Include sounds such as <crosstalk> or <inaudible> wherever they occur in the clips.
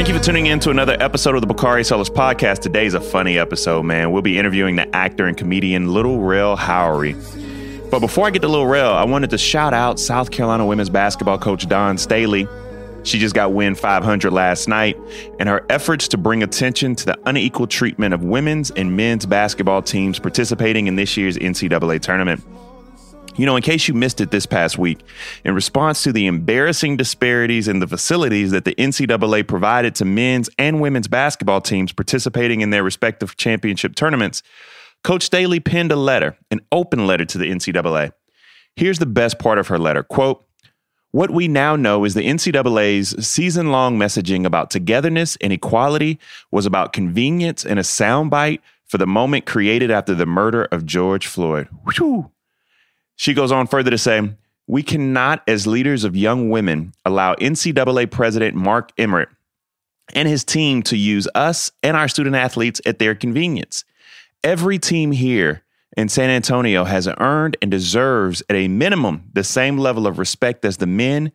Thank you for tuning in to another episode of the Bakari Sellers Podcast. Today's a funny episode, man. We'll be interviewing the actor and comedian Lil Rel Howery. But before I get to Lil Rel, I wanted to shout out South Carolina women's basketball coach Dawn Staley. She just got win 500 last night, and her efforts to bring attention to the unequal treatment of women's and men's basketball teams participating in this year's NCAA tournament. You know, in case you missed it this past week, in response to the embarrassing disparities in the facilities that the NCAA provided to men's and women's basketball teams participating in their respective championship tournaments, Coach Staley penned a letter, an open letter to the NCAA. Here's the best part of her letter quote, what we now know is the NCAA's season long messaging about togetherness and equality was about convenience and a soundbite for the moment created after the murder of George Floyd. Whew. She goes on further to say, We cannot, as leaders of young women, allow NCAA President Mark Emmert and his team to use us and our student athletes at their convenience. Every team here in San Antonio has earned and deserves, at a minimum, the same level of respect as the men.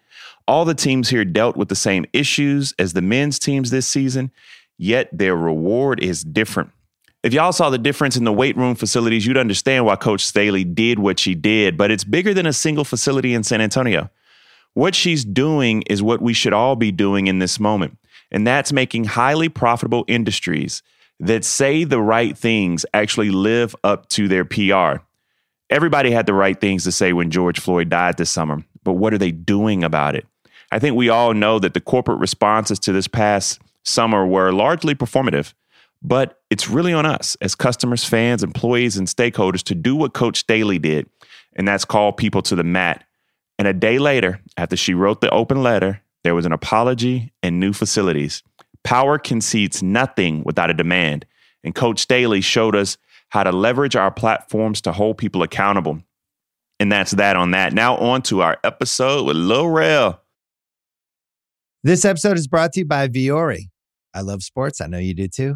All the teams here dealt with the same issues as the men's teams this season, yet their reward is different. If y'all saw the difference in the weight room facilities, you'd understand why Coach Staley did what she did, but it's bigger than a single facility in San Antonio. What she's doing is what we should all be doing in this moment, and that's making highly profitable industries that say the right things actually live up to their PR. Everybody had the right things to say when George Floyd died this summer, but what are they doing about it? I think we all know that the corporate responses to this past summer were largely performative. But it's really on us as customers, fans, employees, and stakeholders to do what Coach Staley did, and that's call people to the mat. And a day later, after she wrote the open letter, there was an apology and new facilities. Power concedes nothing without a demand. And Coach Staley showed us how to leverage our platforms to hold people accountable. And that's that on that. Now, on to our episode with Lil. This episode is brought to you by Vuori. I love sports. I know you do too.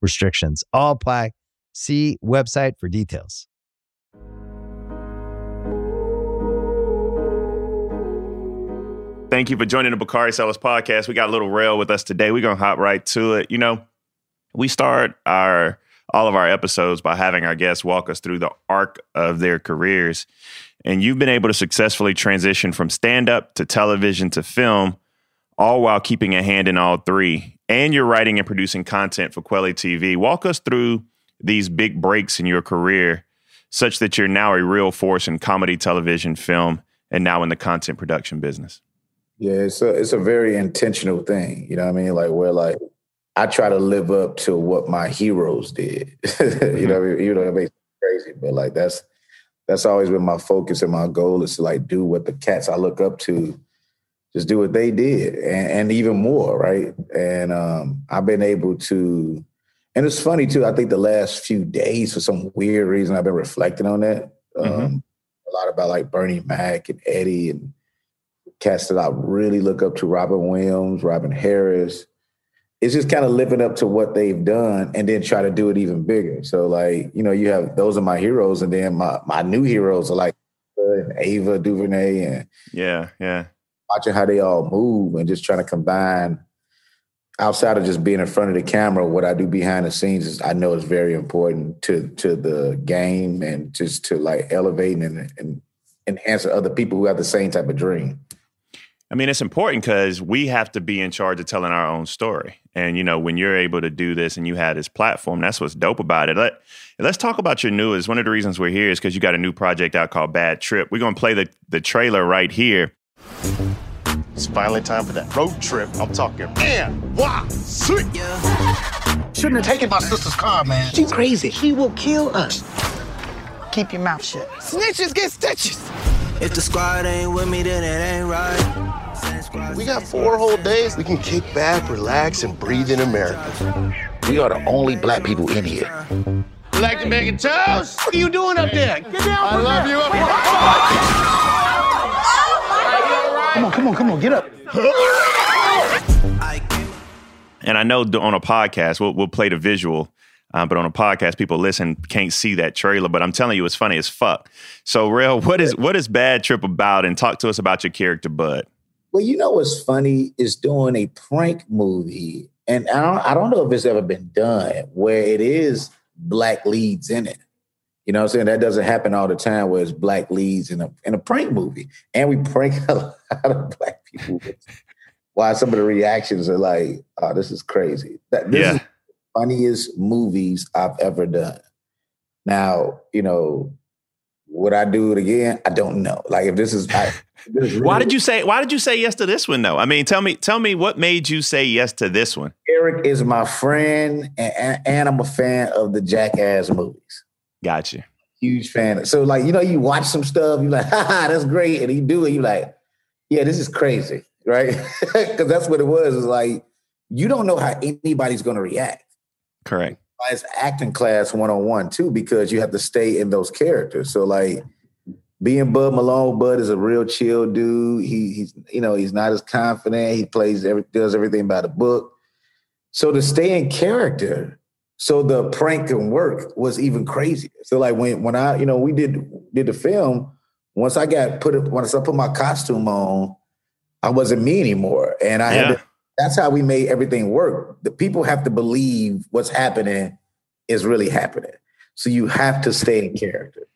restrictions all apply. See website for details. Thank you for joining the Bakari Sellers podcast. We got a Lil Rel with us today. We're gonna hop right to it. You know, we start our all of our episodes by having our guests walk us through the arc of their careers. And you've been able to successfully transition from stand up to television to film, all while keeping a hand in all three and you're writing and producing content for Kweli TV. Walk us through these big breaks in your career such that you're now a real force in comedy, television, film, and now in the content production business. Yeah, it's a it's a very intentional thing. You know what I mean? Like where like I try to live up to what my heroes did. <laughs> you know, you know, it makes crazy, but like that's that's always been my focus and my goal is to like do what the cats I look up to just do what they did and, and even more, right? And um, I've been able to, and it's funny too. I think the last few days, for some weird reason, I've been reflecting on that mm-hmm. um, a lot about like Bernie Mac and Eddie and cats that I really look up to, Robin Williams, Robin Harris. It's just kind of living up to what they've done and then try to do it even bigger. So like, you know, you have those are my heroes, and then my my new heroes are like Ava DuVernay and yeah, yeah, watching how they all move and just trying to combine outside of just being in front of the camera, what I do behind the scenes is I know it's very important to to the game and just to like elevate and, and enhance other people who have the same type of dream. I mean, it's important because we have to be in charge of telling our own story. And you know, when you're able to do this and you have this platform, that's what's dope about it. Let, let's talk about your newest. One of the reasons we're here is because you got a new project out called Bad Trip. We're gonna play the the trailer right here. It's finally time for that road trip. I'm talking man, wow, sweet. Yeah. Shouldn't have taken my sister's car, man. She's crazy. He will kill us. Keep your mouth shut. Snitches get stitches. If the squad ain't with me, then it ain't right. We got four whole days. We can kick back, relax, and breathe in America. We are the only black people in here. You like to make a toast? What are you doing up there? Get down I love there. you. Come on, come on, come on, get up. And I know on a podcast, we'll, we'll play the visual, uh, but on a podcast, people listen can't see that trailer. But I'm telling you, it's funny as fuck. So, Rel, what is what is Bad Trip about? And talk to us about your character, Bud. Well, you know what's funny is doing a prank movie, and I don't, I don't know if it's ever been done where it is black leads in it. You know what I'm saying? That doesn't happen all the time where it's black leads in a in a prank movie. And we prank <laughs> a lot of black people. Why some of the reactions are like, oh, this is crazy. That this Yeah. is the funniest movies I've ever done. Now, you know, would I do it again? I don't know. Like if this is I, this is <laughs> Why did you say Why did you say yes to this one though? I mean, tell me tell me what made you say yes to this one. Eric is my friend and, and I'm a fan of the Jackass movies. Gotcha. huge fan. So like, you know, you watch some stuff, you like, <laughs> haha, that's great. And he do it, you like, yeah, this is crazy, right? <laughs> Because that's what it was. It's like, you don't know how anybody's gonna react. Correct. It's acting class one-on-one too, because you have to stay in those characters. So like being Bud Malone, Bud is a real chill dude. He he's you know, he's not as confident. He plays every does everything by the book. So to stay in character, so the prank can work was even crazier. So like when when I, you know, we did did the film, once I got put it, once I put my costume on, I wasn't me anymore. And I had to, that's how we made everything work. The people have to believe what's happening is really happening. So you have to stay in character.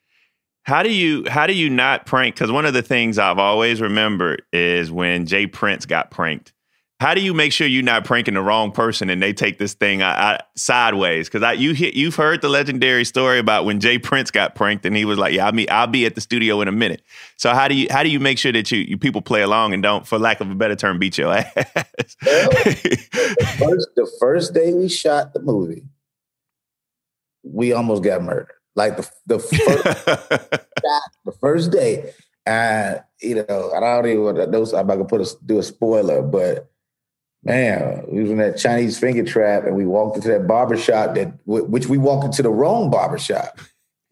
How do you how do you not prank? Because one of the things I've always remembered is when J. Prince got pranked. How do you make sure you're not pranking the wrong person and they take this thing uh, uh, sideways? Because I you hit, you've heard the legendary story about when J. Prince got pranked and he was like, "Yeah, I mean, I'll be at the studio in a minute." So how do you how do you make sure that you, you people play along and don't, for lack of a better term, beat your ass? <laughs> First, the first day we shot the movie, we almost got murdered. Like the the first <laughs> shot, the first day, and you know, I don't even want to know. I'm not gonna put a, do a spoiler, but man, we was in that Chinese finger trap, and we walked into that barber shop that which we walked into the wrong barber shop.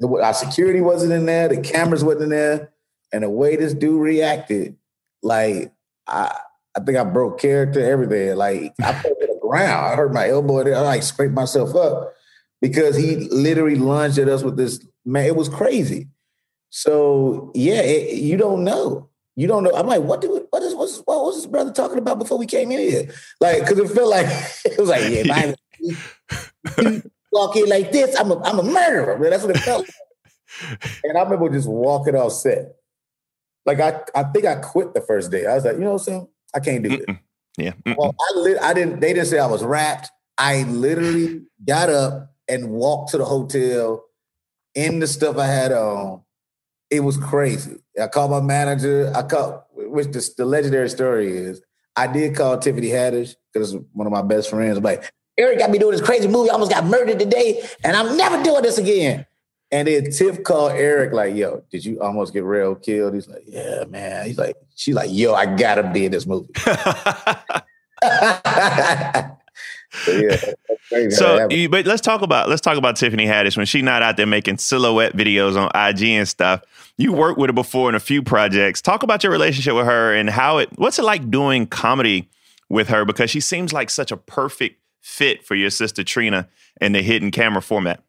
Our security wasn't in there, the cameras wasn't in there, and the way this dude reacted, like I. I think I broke character, everything. Like I fell to the ground. I hurt my elbow. I like scraped myself up because he literally lunged at us with this. Man, it was crazy. So yeah, it, you don't know. You don't know. I'm like, what do what is what's, what was this brother talking about before we came in here? Like, because it felt like <laughs> it was like, yeah, if I you <laughs> walk in like this, I'm a I'm a murderer. Man. That's what it felt. like. <laughs> And I remember just walking off set. Like I, I think I quit the first day. I was like, you know what I'm saying? I can't do this. yeah. Mm-mm. Well, I lit, I didn't. They didn't say I was wrapped. I literally got up and walked to the hotel in the stuff I had on. It was crazy. I called my manager. I called, which the, the legendary story is. I did call Tiffany Haddish because one of my best friends. I'm like, Eric got me doing this crazy movie. I almost got murdered today, and I'm never doing this again. And then Tiff called Eric, like, yo, did you almost get real killed? He's like, yeah, man. He's like, she's like, yo, I gotta be in this movie. <laughs> <laughs> So, yeah, <laughs> that's crazy how that So, but let's talk about let's talk about Tiffany Haddish when she's not out there making silhouette videos on IG and stuff. You worked with her before in a few projects. Talk about your relationship with her and how it. What's it like doing comedy with her because she seems like such a perfect fit for your sister Trina in the hidden camera format.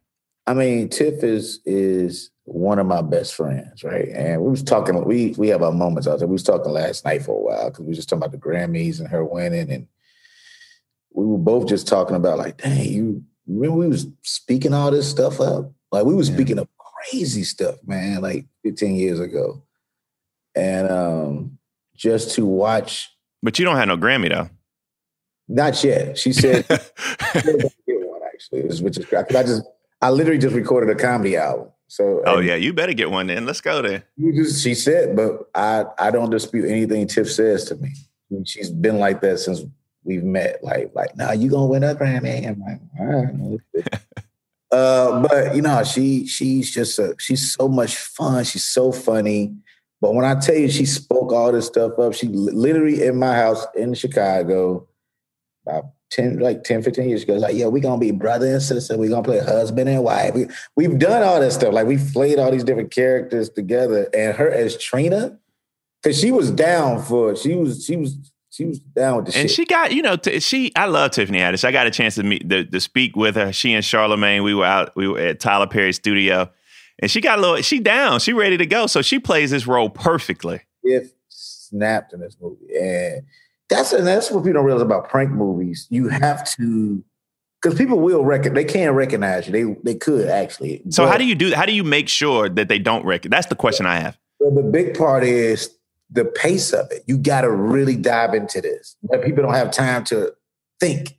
I mean, Tiff is is one of my best friends, right? And we was talking, we we have our moments out there. We was talking last night for a while because we was just talking about the Grammys and her winning, and we were both just talking about like, dang, you remember we was speaking all this stuff up? Like we was Yeah. speaking of crazy stuff, man, like 15 years ago. And um just to watch, But you don't have no Grammy though. not yet. She said <laughs> get one actually, which is. I just I literally just recorded a comedy album. So oh yeah, you better get one then. Let's go then. you just she said, but I I don't dispute anything Tiff says to me. She's been like that since we've met. Like like, nah, you gonna win a Grammy? I'm like, all right. no, it's good." <laughs> uh, but you know, she she's just a, she's so much fun. She's so funny. But when I tell you, she spoke all this stuff up. She literally in my house in Chicago about 10, like 10, 15 years ago, like, yeah, we're gonna be brother and sister. We're gonna play husband and wife. We, we've done all this stuff. Like we've played all these different characters together. And her as Trina, because she was down for it. she was she was she was down with the And shit. she got, you know, t- she. I love Tiffany Haddish. I got a chance to meet, to, to speak with her. She and Charlemagne. We were out. We were at Tyler Perry's studio, and she got a little. She down. She ready to go. So she plays this role perfectly. if snapped in this movie. And that's and that's what people don't realize about prank movies. You have to because people will reckon they can't recognize you. They they could actually. So But- how do you do? How do you make sure that they don't reckon? That's the question I have. But the big part is the pace of it. You got to really dive into this. But people don't have time to think.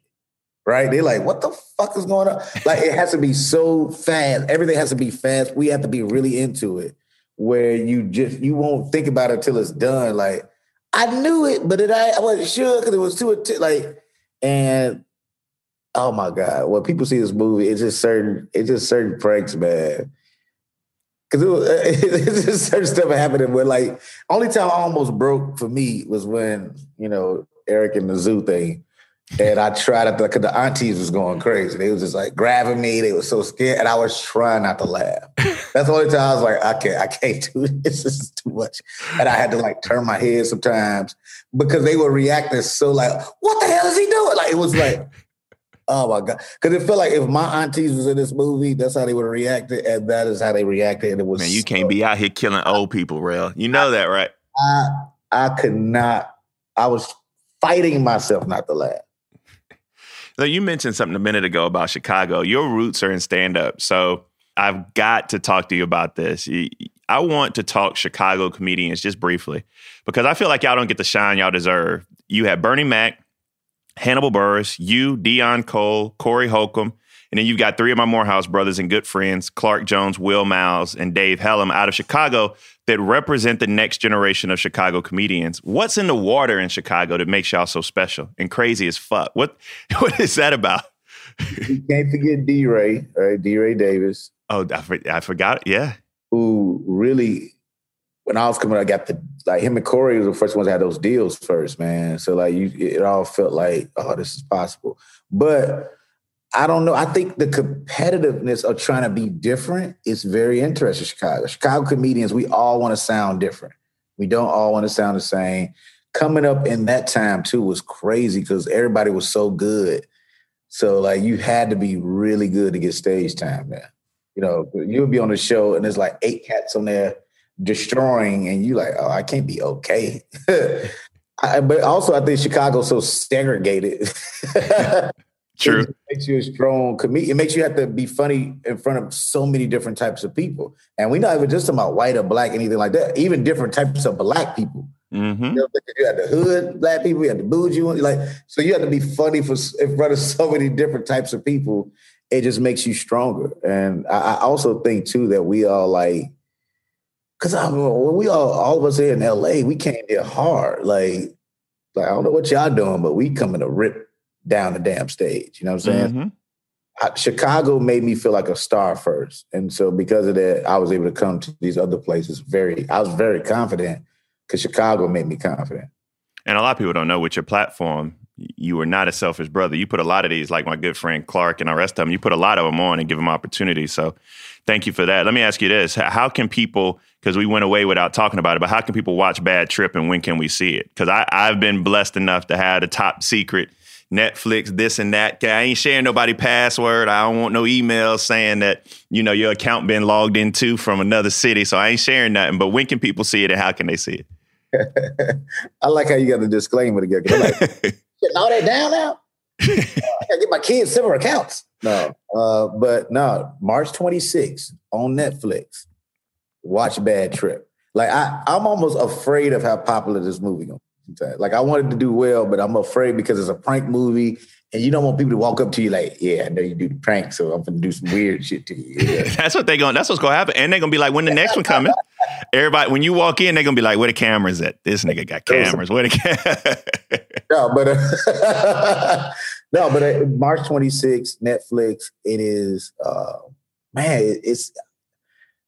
Right? They're like, what the fuck is going on? <laughs> Like it has to be so fast. Everything has to be fast. We have to be really into it. Where you just you won't think about it until it's done. Like, I knew it, but it, I, I wasn't sure because it was too atti- like and oh my God. When people see this movie, it's just certain, it's just certain pranks, man. Cause it was, <laughs> it's just certain stuff happening where like only time I almost broke for me was when, you know, Eric and the zoo thing. And I tried to, because the aunties was going crazy. They was just like grabbing me. They were so scared. And I was trying not to laugh. That's the only time I was like, I can't, I can't do <laughs> this. This is too much. And I had to like turn my head sometimes because they were reacting so like, what the hell is he doing? Like it was like, oh my God. Because it felt like if my aunties was in this movie, that's how they would have reacted. And that is how they reacted. And it was Man, you so- can't be out here killing old people, Rel. You know that, right? I I could not. I was fighting myself not to laugh. So you mentioned something a minute ago about Chicago. Your roots are in stand up. So I've got to talk to you about this. I want to talk Chicago comedians just briefly because I feel like y'all don't get the shine y'all deserve. You have Bernie Mac, Hannibal Buress, you, Deon Cole, Corey Holcomb, and then you've got three of my Morehouse brothers and good friends, Clark Jones, Will Miles, and Dave Helem out of Chicago that represent the next generation of Chicago comedians. What's in the water in Chicago that makes y'all so special and crazy as fuck? What <laughs> what is that about? You can't forget Deray, right? Uh, Deray Davis, Oh, I, for- I forgot. Yeah. who really, when I was coming, I got the like him and Corey was the first ones that had those deals first, man. So like you, it all felt like, oh, this is possible. But I don't know. I think the competitiveness of trying to be different is very interesting. Chicago, Chicago comedians, we all want to sound different. We don't all want to sound the same. Coming up in that time too was crazy because everybody was so good. So like you had to be really good to get stage time there. You know, you would be on the show and there's like eight cats on there destroying, and you like, oh, I can't be okay. <laughs> I, but also, I think Chicago's so segregated. <laughs> True. It makes you a strong comedian. It makes you have to be funny in front of so many different types of people. And we're not even just about white or black, anything like that. Even different types of black people. Mm-hmm. You, know, you had the hood black people, you had the bougie ones. Like, so you have to be funny for in front of <laughs> so many different types of people. It just makes you stronger. And I, I also think too that we all like, because I mean, when we all all of us here in LA, we came here hard. Like, like I don't know what y'all doing, but we coming to rip down the damn stage. You know what I'm saying? Mhm. I, Chicago made me feel like a star first, and so because of that, I was able to come to these other places. Very, I was very confident because Chicago made me confident. And a lot of people don't know with your platform, you are not a selfish brother. You put a lot of these, like my good friend Clark and the rest of them, you put a lot of them on and give them opportunities. So thank you for that. Let me ask you this. How can people, because we went away without talking about it, but how can people watch Bad Trip and when can we see it? Because I've been blessed enough to have the top secret Netflix, this and that. I ain't sharing nobody password. I don't want no emails saying that, you know, your account been logged into from another city. So I ain't sharing nothing. But when can people see it and how can they see it? <laughs> I like how you got the disclaimer together. I'm like, <laughs> all that down now? <laughs> I gotta get my kids similar accounts. No. Uh, but no, March 26th on Netflix. Watch Bad Trip. Like I, I'm almost afraid of how popular this movie sometimes. Like I wanted to do well, but I'm afraid because it's a prank movie, and you don't want people to walk up to you like, "Yeah, I know you do the prank, so I'm gonna do some weird <laughs> shit to you." Yeah. <laughs> that's what they going. That's what's gonna happen, and they're gonna be like, "When the next one coming?" <laughs> Everybody, when you walk in, they're gonna be like, "Where the cameras at? This nigga got cameras. Where the cam-? no, but uh, no, but uh, March 26th, Netflix. It is, uh, man, it, it's.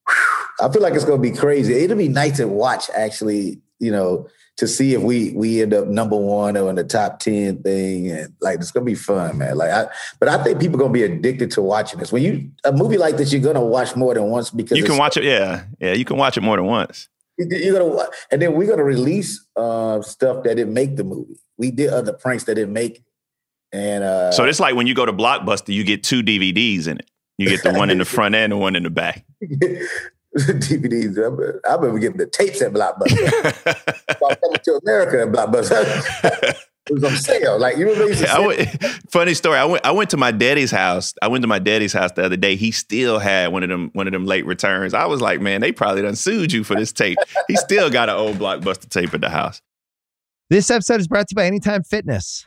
Whew, I feel like it's gonna be crazy. It'll be nice to watch. Actually, you know, to see if we we end up number one or in the top ten thing, and like it's gonna be fun, man. Like, I, but I think people are gonna be addicted to watching this. When you a movie like this, you're gonna watch more than once because you can watch it. Yeah, yeah, you can watch it more than once. You're gonna, and then we're gonna release uh, stuff that didn't make the movie. We did other pranks that didn't make, and uh, so it's like when you go to Blockbuster, you get two DVDs in it. You get the one in the <laughs> front end and one in the back. <laughs> DVDs. I remember getting the tapes at Blockbuster. <laughs> coming to America at Blockbuster. it was on sale. Like you remember? I went, funny story. I went. I went to my daddy's house. I went to my daddy's house the other day. He still had one of them. One of them late returns. I was like, man, they probably done sued you for this tape. he still got an old Blockbuster tape at the house. This episode is brought to you by Anytime Fitness.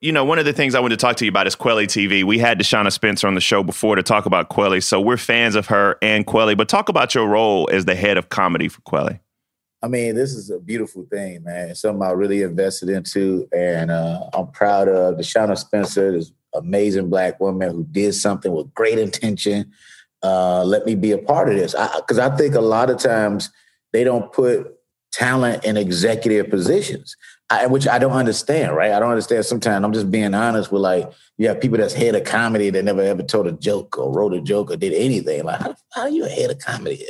you know, one of the things I wanted to talk to you about is Kweli TV. We had DeShuna Spencer on the show before to talk about Kweli. So we're fans of her and Kweli, but talk about your role as the head of comedy for Quelly. I mean, this is a beautiful thing, man. It's something I really invested into, and uh, I'm proud of DeShuna Spencer, this amazing black woman who did something with great intention. Uh, let me be a part of this, because I, I think a lot of times they don't put talent in executive positions. I, which I don't understand, right? I don't understand. Sometimes I'm just being honest with like, you have people that's head of comedy that never ever told a joke or wrote a joke or did anything. Like, how, how are you a head of comedy?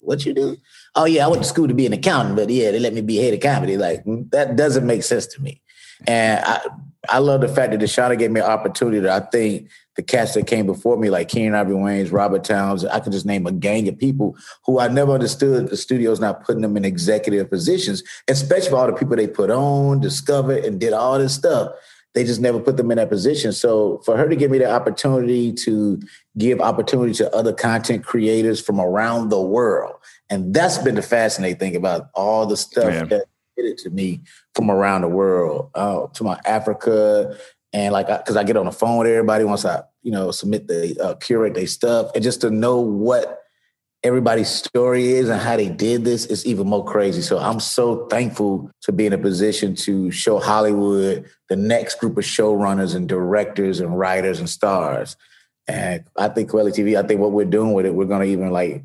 What you do? Oh yeah, I went to school to be an accountant, but yeah, they let me be head of comedy. Like mm, that doesn't make sense to me. And I, I love the fact that DeShuna gave me an opportunity that I think the cats that came before me, like Keenen Ivory Wayans, Robert Towns. I could just name a gang of people who I never understood the studio's not putting them in executive positions, especially for all the people they put on, discovered, and did all this stuff. They just never put them in that position. So for her to give me the opportunity to give opportunity to other content creators from around the world, and that's been the fascinating thing about all the stuff Yeah. that did it to me from around the world, uh, to my Africa, and like because I, get on the phone with everybody once I you know submit the uh, curate their stuff, and just to know what everybody's story is and how they did this is even more crazy. So I'm so thankful to be in a position to show Hollywood the next group of showrunners and directors and writers and stars. And I think Kweli TV, I think what we're doing with it, we're gonna even like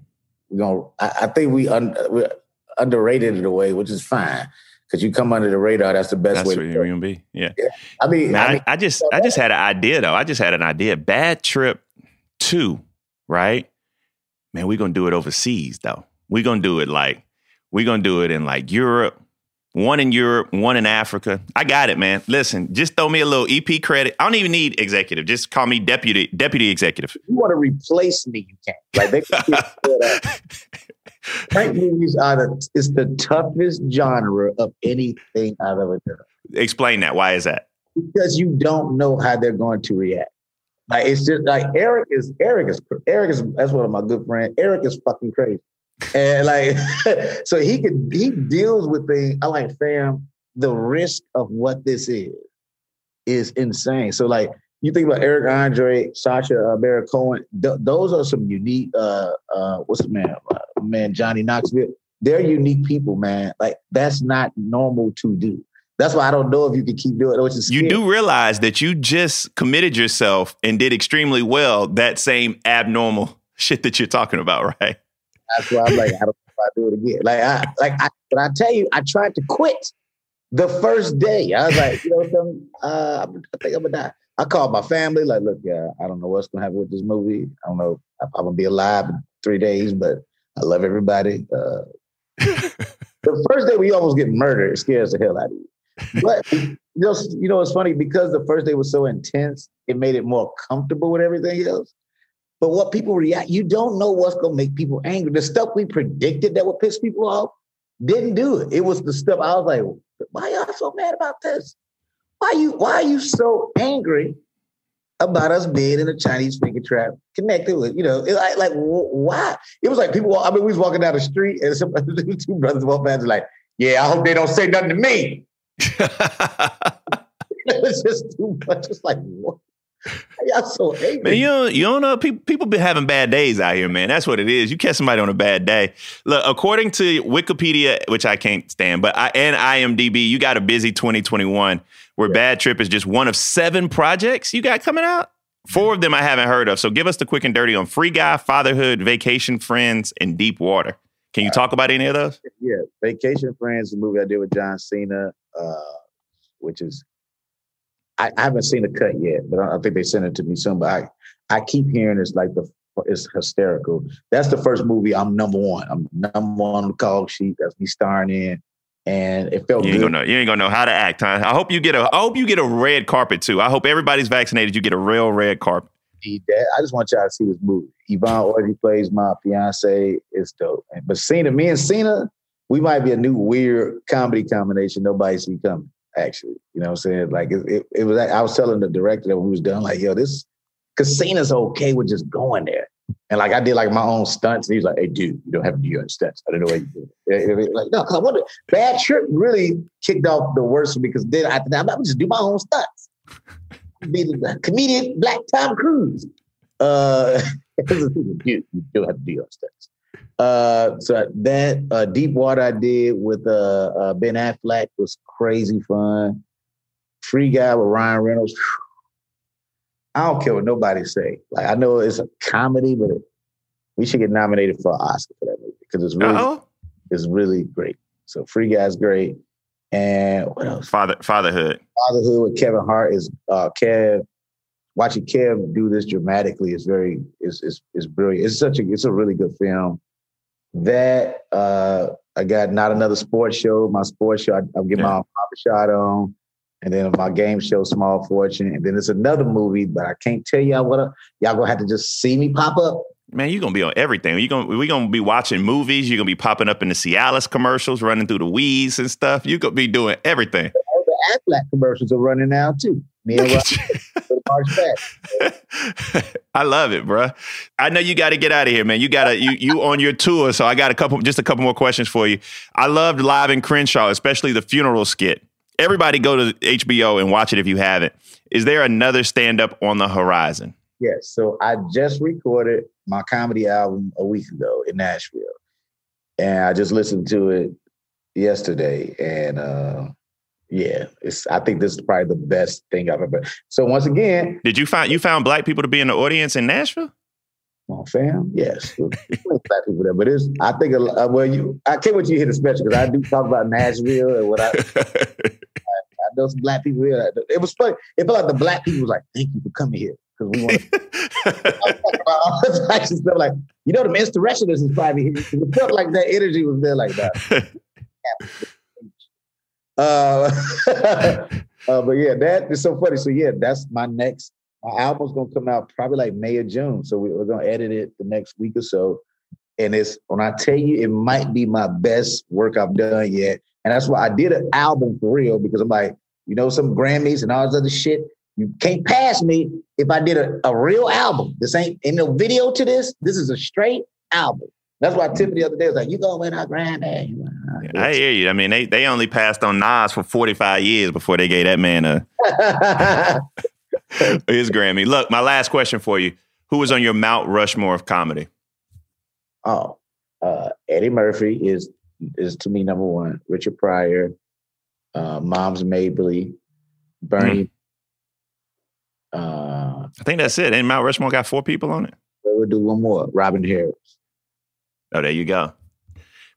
we're gonna I, I think we un, we're underrated in a way, which is fine. Because you come under the radar, that's the best That's way to you're gonna be. Yeah. I mean, Man, I I, mean I just I just had an idea though. I just had an idea. Bad trip two, right? Man, we're gonna do it overseas though. We're gonna do it like we're gonna do it in like Europe, one in Europe, one in Africa. I got it, man. Listen, just throw me a little EP credit. I don't even need executive. Just call me deputy deputy executive. if you want to replace me, you can. Like they can <laughs> get rid of- Prank movies are the it's the toughest genre of anything I've ever done. Explain that. Why is that? Because you don't know how they're going to react. Like it's just like Eric is Eric is Eric is that's one of my good friends. Eric is fucking crazy. And like <laughs> so he could he deals with things. I like fam, the risk of what this is is insane. So like you think about Eric Andre, Sacha uh, Baron Cohen, th- those are some unique uh uh what's the man uh, man Johnny Knoxville. They're unique people, man. Like that's not normal to do. That's why I don't know if you can keep doing it, which is You do realize that you just committed yourself and did extremely well that same abnormal shit that you're talking about, <laughs> right? That's why I'm like, I don't know if I do it again. Like I like I but I tell you, I tried to quit the first day. I was like, you know something, uh, I'm- think I'm gonna die. I called my family, like, look, yeah, I don't know what's gonna happen with this movie. I don't know if I'm gonna be alive in three days, but I love everybody. Uh, the first day we almost get murdered, it scares the hell out of you. But know, you know, it's funny because the first day was so intense, it made it more comfortable with everything else. But what people react, you don't know what's gonna make people angry. The stuff we predicted that would piss people off didn't do it. It was the stuff I was like, why y'all so mad about this? Why you why are you so angry about us being in a Chinese finger trap connected with, you know, it, like, like wh- why? It was like people, I mean, we was walking down the street and some <laughs> two brothers walk past and like, yeah, I hope they don't say nothing to me. <laughs> <laughs> It was just too much. It's like, what? Y'all so angry? Man, you don't, you don't know. People, people been having bad days out here, man. That's what it is. You catch somebody on a bad day. Look, according to Wikipedia, which I can't stand, but I, and IMDb, you got a busy 2021 where Bad Trip is just one of seven projects you got coming out. Four of them I haven't heard of. So give us the quick and dirty on Free Guy, Fatherhood, Vacation Friends, and Deep Water. Can you talk about any of those? yeah, Vacation Friends, the movie I did with John Cena, uh, which is I, I haven't seen the cut yet, but I, I think they sent it to me soon. But I, I keep hearing it's like the it's hysterical. That's the first movie I'm number one. I'm number one on the call sheet. That's me starring in, and it felt You ain't good. gonna know. You ain't gonna know how to act, huh? I hope you get a. I hope you get a red carpet too. I hope everybody's vaccinated. You get a real red carpet. I just want y'all to see this movie. Yvonne Orji plays my fiance. It's dope. But Cena, me and Cena, we might be a new weird comedy combination nobody see coming. Actually, you know what I'm saying? Like it, it, it was. I was telling the director that when we was done, like, yo, this, because Cena's okay with just going there. And like I did like my own stunts. And he's like, hey, dude, you don't have to do your own stunts. I don't know what you do. it. Like, no, because I wonder, Bad Trip really kicked off the worst because then I, I'm gonna just do my own stunts. Be the comedian Black Tom Cruise. Uh, <laughs> you, you don't have to do your stunts. Uh, so that uh, Deep Water I did with uh, uh, Ben Affleck was crazy fun. Free Guy with Ryan Reynolds. I don't care what nobody say. Like I know it's a comedy, but it, we should get nominated for an Oscar for that movie because it's really Oh, it's really great. So Free Guy's great. And what else? father fatherhood. Fatherhood with Kevin Hart is uh Kev. Watching Kev do this dramatically is very is is is brilliant. It's such a it's a really good film. That uh I got not another sports show. My sports show I, I'm getting my own shot on. And then my game show Small Fortune, and then there's another movie, but I can't tell y'all what. I, y'all gonna have to just see me pop up. Man, you're gonna be on everything. You gonna we gonna be watching movies. You're gonna be popping up in the Cialis commercials, running through the weeds and stuff. You gonna be doing everything. All the Aflac commercials are running now too. Me and Look at Rob <laughs> I love it, bruh. I know you got to get out of here, man. You got to you you on your tour, so I got a couple, just a couple more questions for you. I loved Live in Crenshaw, especially the funeral skit. Everybody go to HBO and watch it if you haven't. Is there another stand up on the horizon? Yes. So I just recorded my comedy album a week ago in Nashville. And I just listened to it yesterday. And uh yeah, it's I think this is probably the best thing I've ever. So once again, Did you find you found black people to be in the audience in Nashville? Come on, fam. Yes, <laughs> black people there, but it's. I think. Uh, well, you. I can't wait you hit the special because I do talk about Nashville and what I. <laughs> I know some black people here. It was funny. It felt like the black people was like, "Thank you for coming here because we want." to like stuff like you know the insurrectionists is probably here. It felt like that energy was there like that. <laughs> Uh, uh, but yeah, that is so funny. So yeah, that's my next. My album's gonna come out probably like May or June. So we, we're gonna edit it the next week or so. And it's when I tell you, it might be my best work I've done yet. And that's why I did an album for real because I'm like, you know, some Grammys and all this other shit. You can't pass me if I did a, a real album. This ain't in no video to this. This is a straight album. That's why Tiffany the other day was like, "You gonna win our Grammy?" Ah, I hear you. I mean, they they only passed on Nas for 45 years before they gave that man a <laughs> <laughs> his Grammy. Look, my last question for you: Who was on your Mount Rushmore of comedy? oh, uh, Eddie Murphy is is to me number one. Richard Pryor, uh, Moms Mabley, Bernie. Uh, I think that's it. And Mount Rushmore got four people on it. we'll do one more. Robin Harris. Oh, there you go.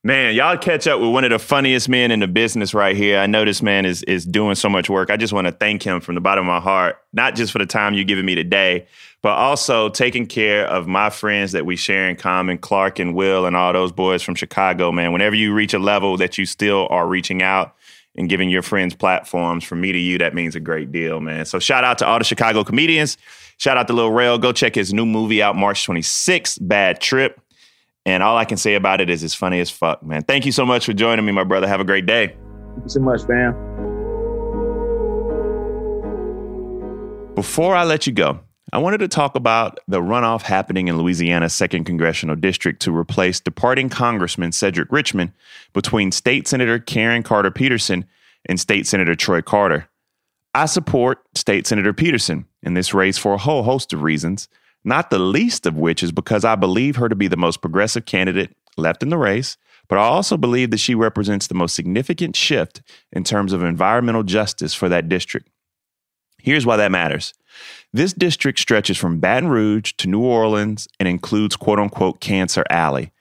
Man, y'all catch up with one of the funniest men in the business right here. I know this man is is doing so much work. I just want to thank him from the bottom of my heart, not just for the time you're giving me today, but also taking care of my friends that we share in common, Clark and Will and all those boys from Chicago, man. Whenever you reach a level that you still are reaching out and giving your friends platforms from me to you, that means a great deal, man. So shout out to all the Chicago comedians. Shout out to Lil Rel. Go check his new movie out March 26th, Bad Trip. And all I can say about it is it's funny as fuck, man. Thank you so much for joining me, my brother. Have a great day. Thank you so much, fam. Before I let you go, I wanted to talk about the runoff happening in Louisiana's 2nd Congressional District to replace departing Congressman Cedric Richmond between State Senator Karen Carter Peterson and State Senator Troy Carter. I support State Senator Peterson in this race for a whole host of reasons, not the least of which is because I believe her to be the most progressive candidate left in the race, but I also believe that she represents the most significant shift in terms of environmental justice for that district. Here's why that matters. This district stretches from Baton Rouge to New Orleans and includes quote unquote Cancer Alley.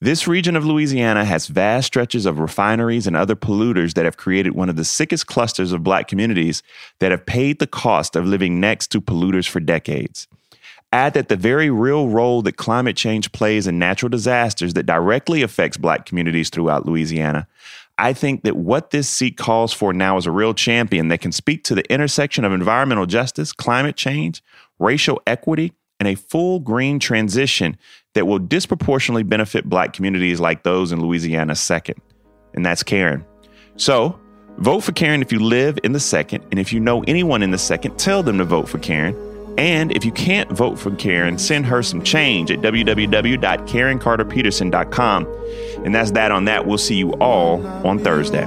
This region of Louisiana has vast stretches of refineries and other polluters that have created one of the sickest clusters of black communities that have paid the cost of living next to polluters for decades. Add that the very real role that climate change plays in natural disasters that directly affects black communities throughout Louisiana. I think that what this seat calls for now is a real champion that can speak to the intersection of environmental justice, climate change, racial equity, and a full green transition that will disproportionately benefit black communities like those in Louisiana second. And that's Karen. So, vote for Karen if you live in the second. And if you know anyone in the second, tell them to vote for Karen. And if you can't vote for Karen, send her some change at www.karencarterpeterson.com. And that's that on that. We'll see you all on Thursday.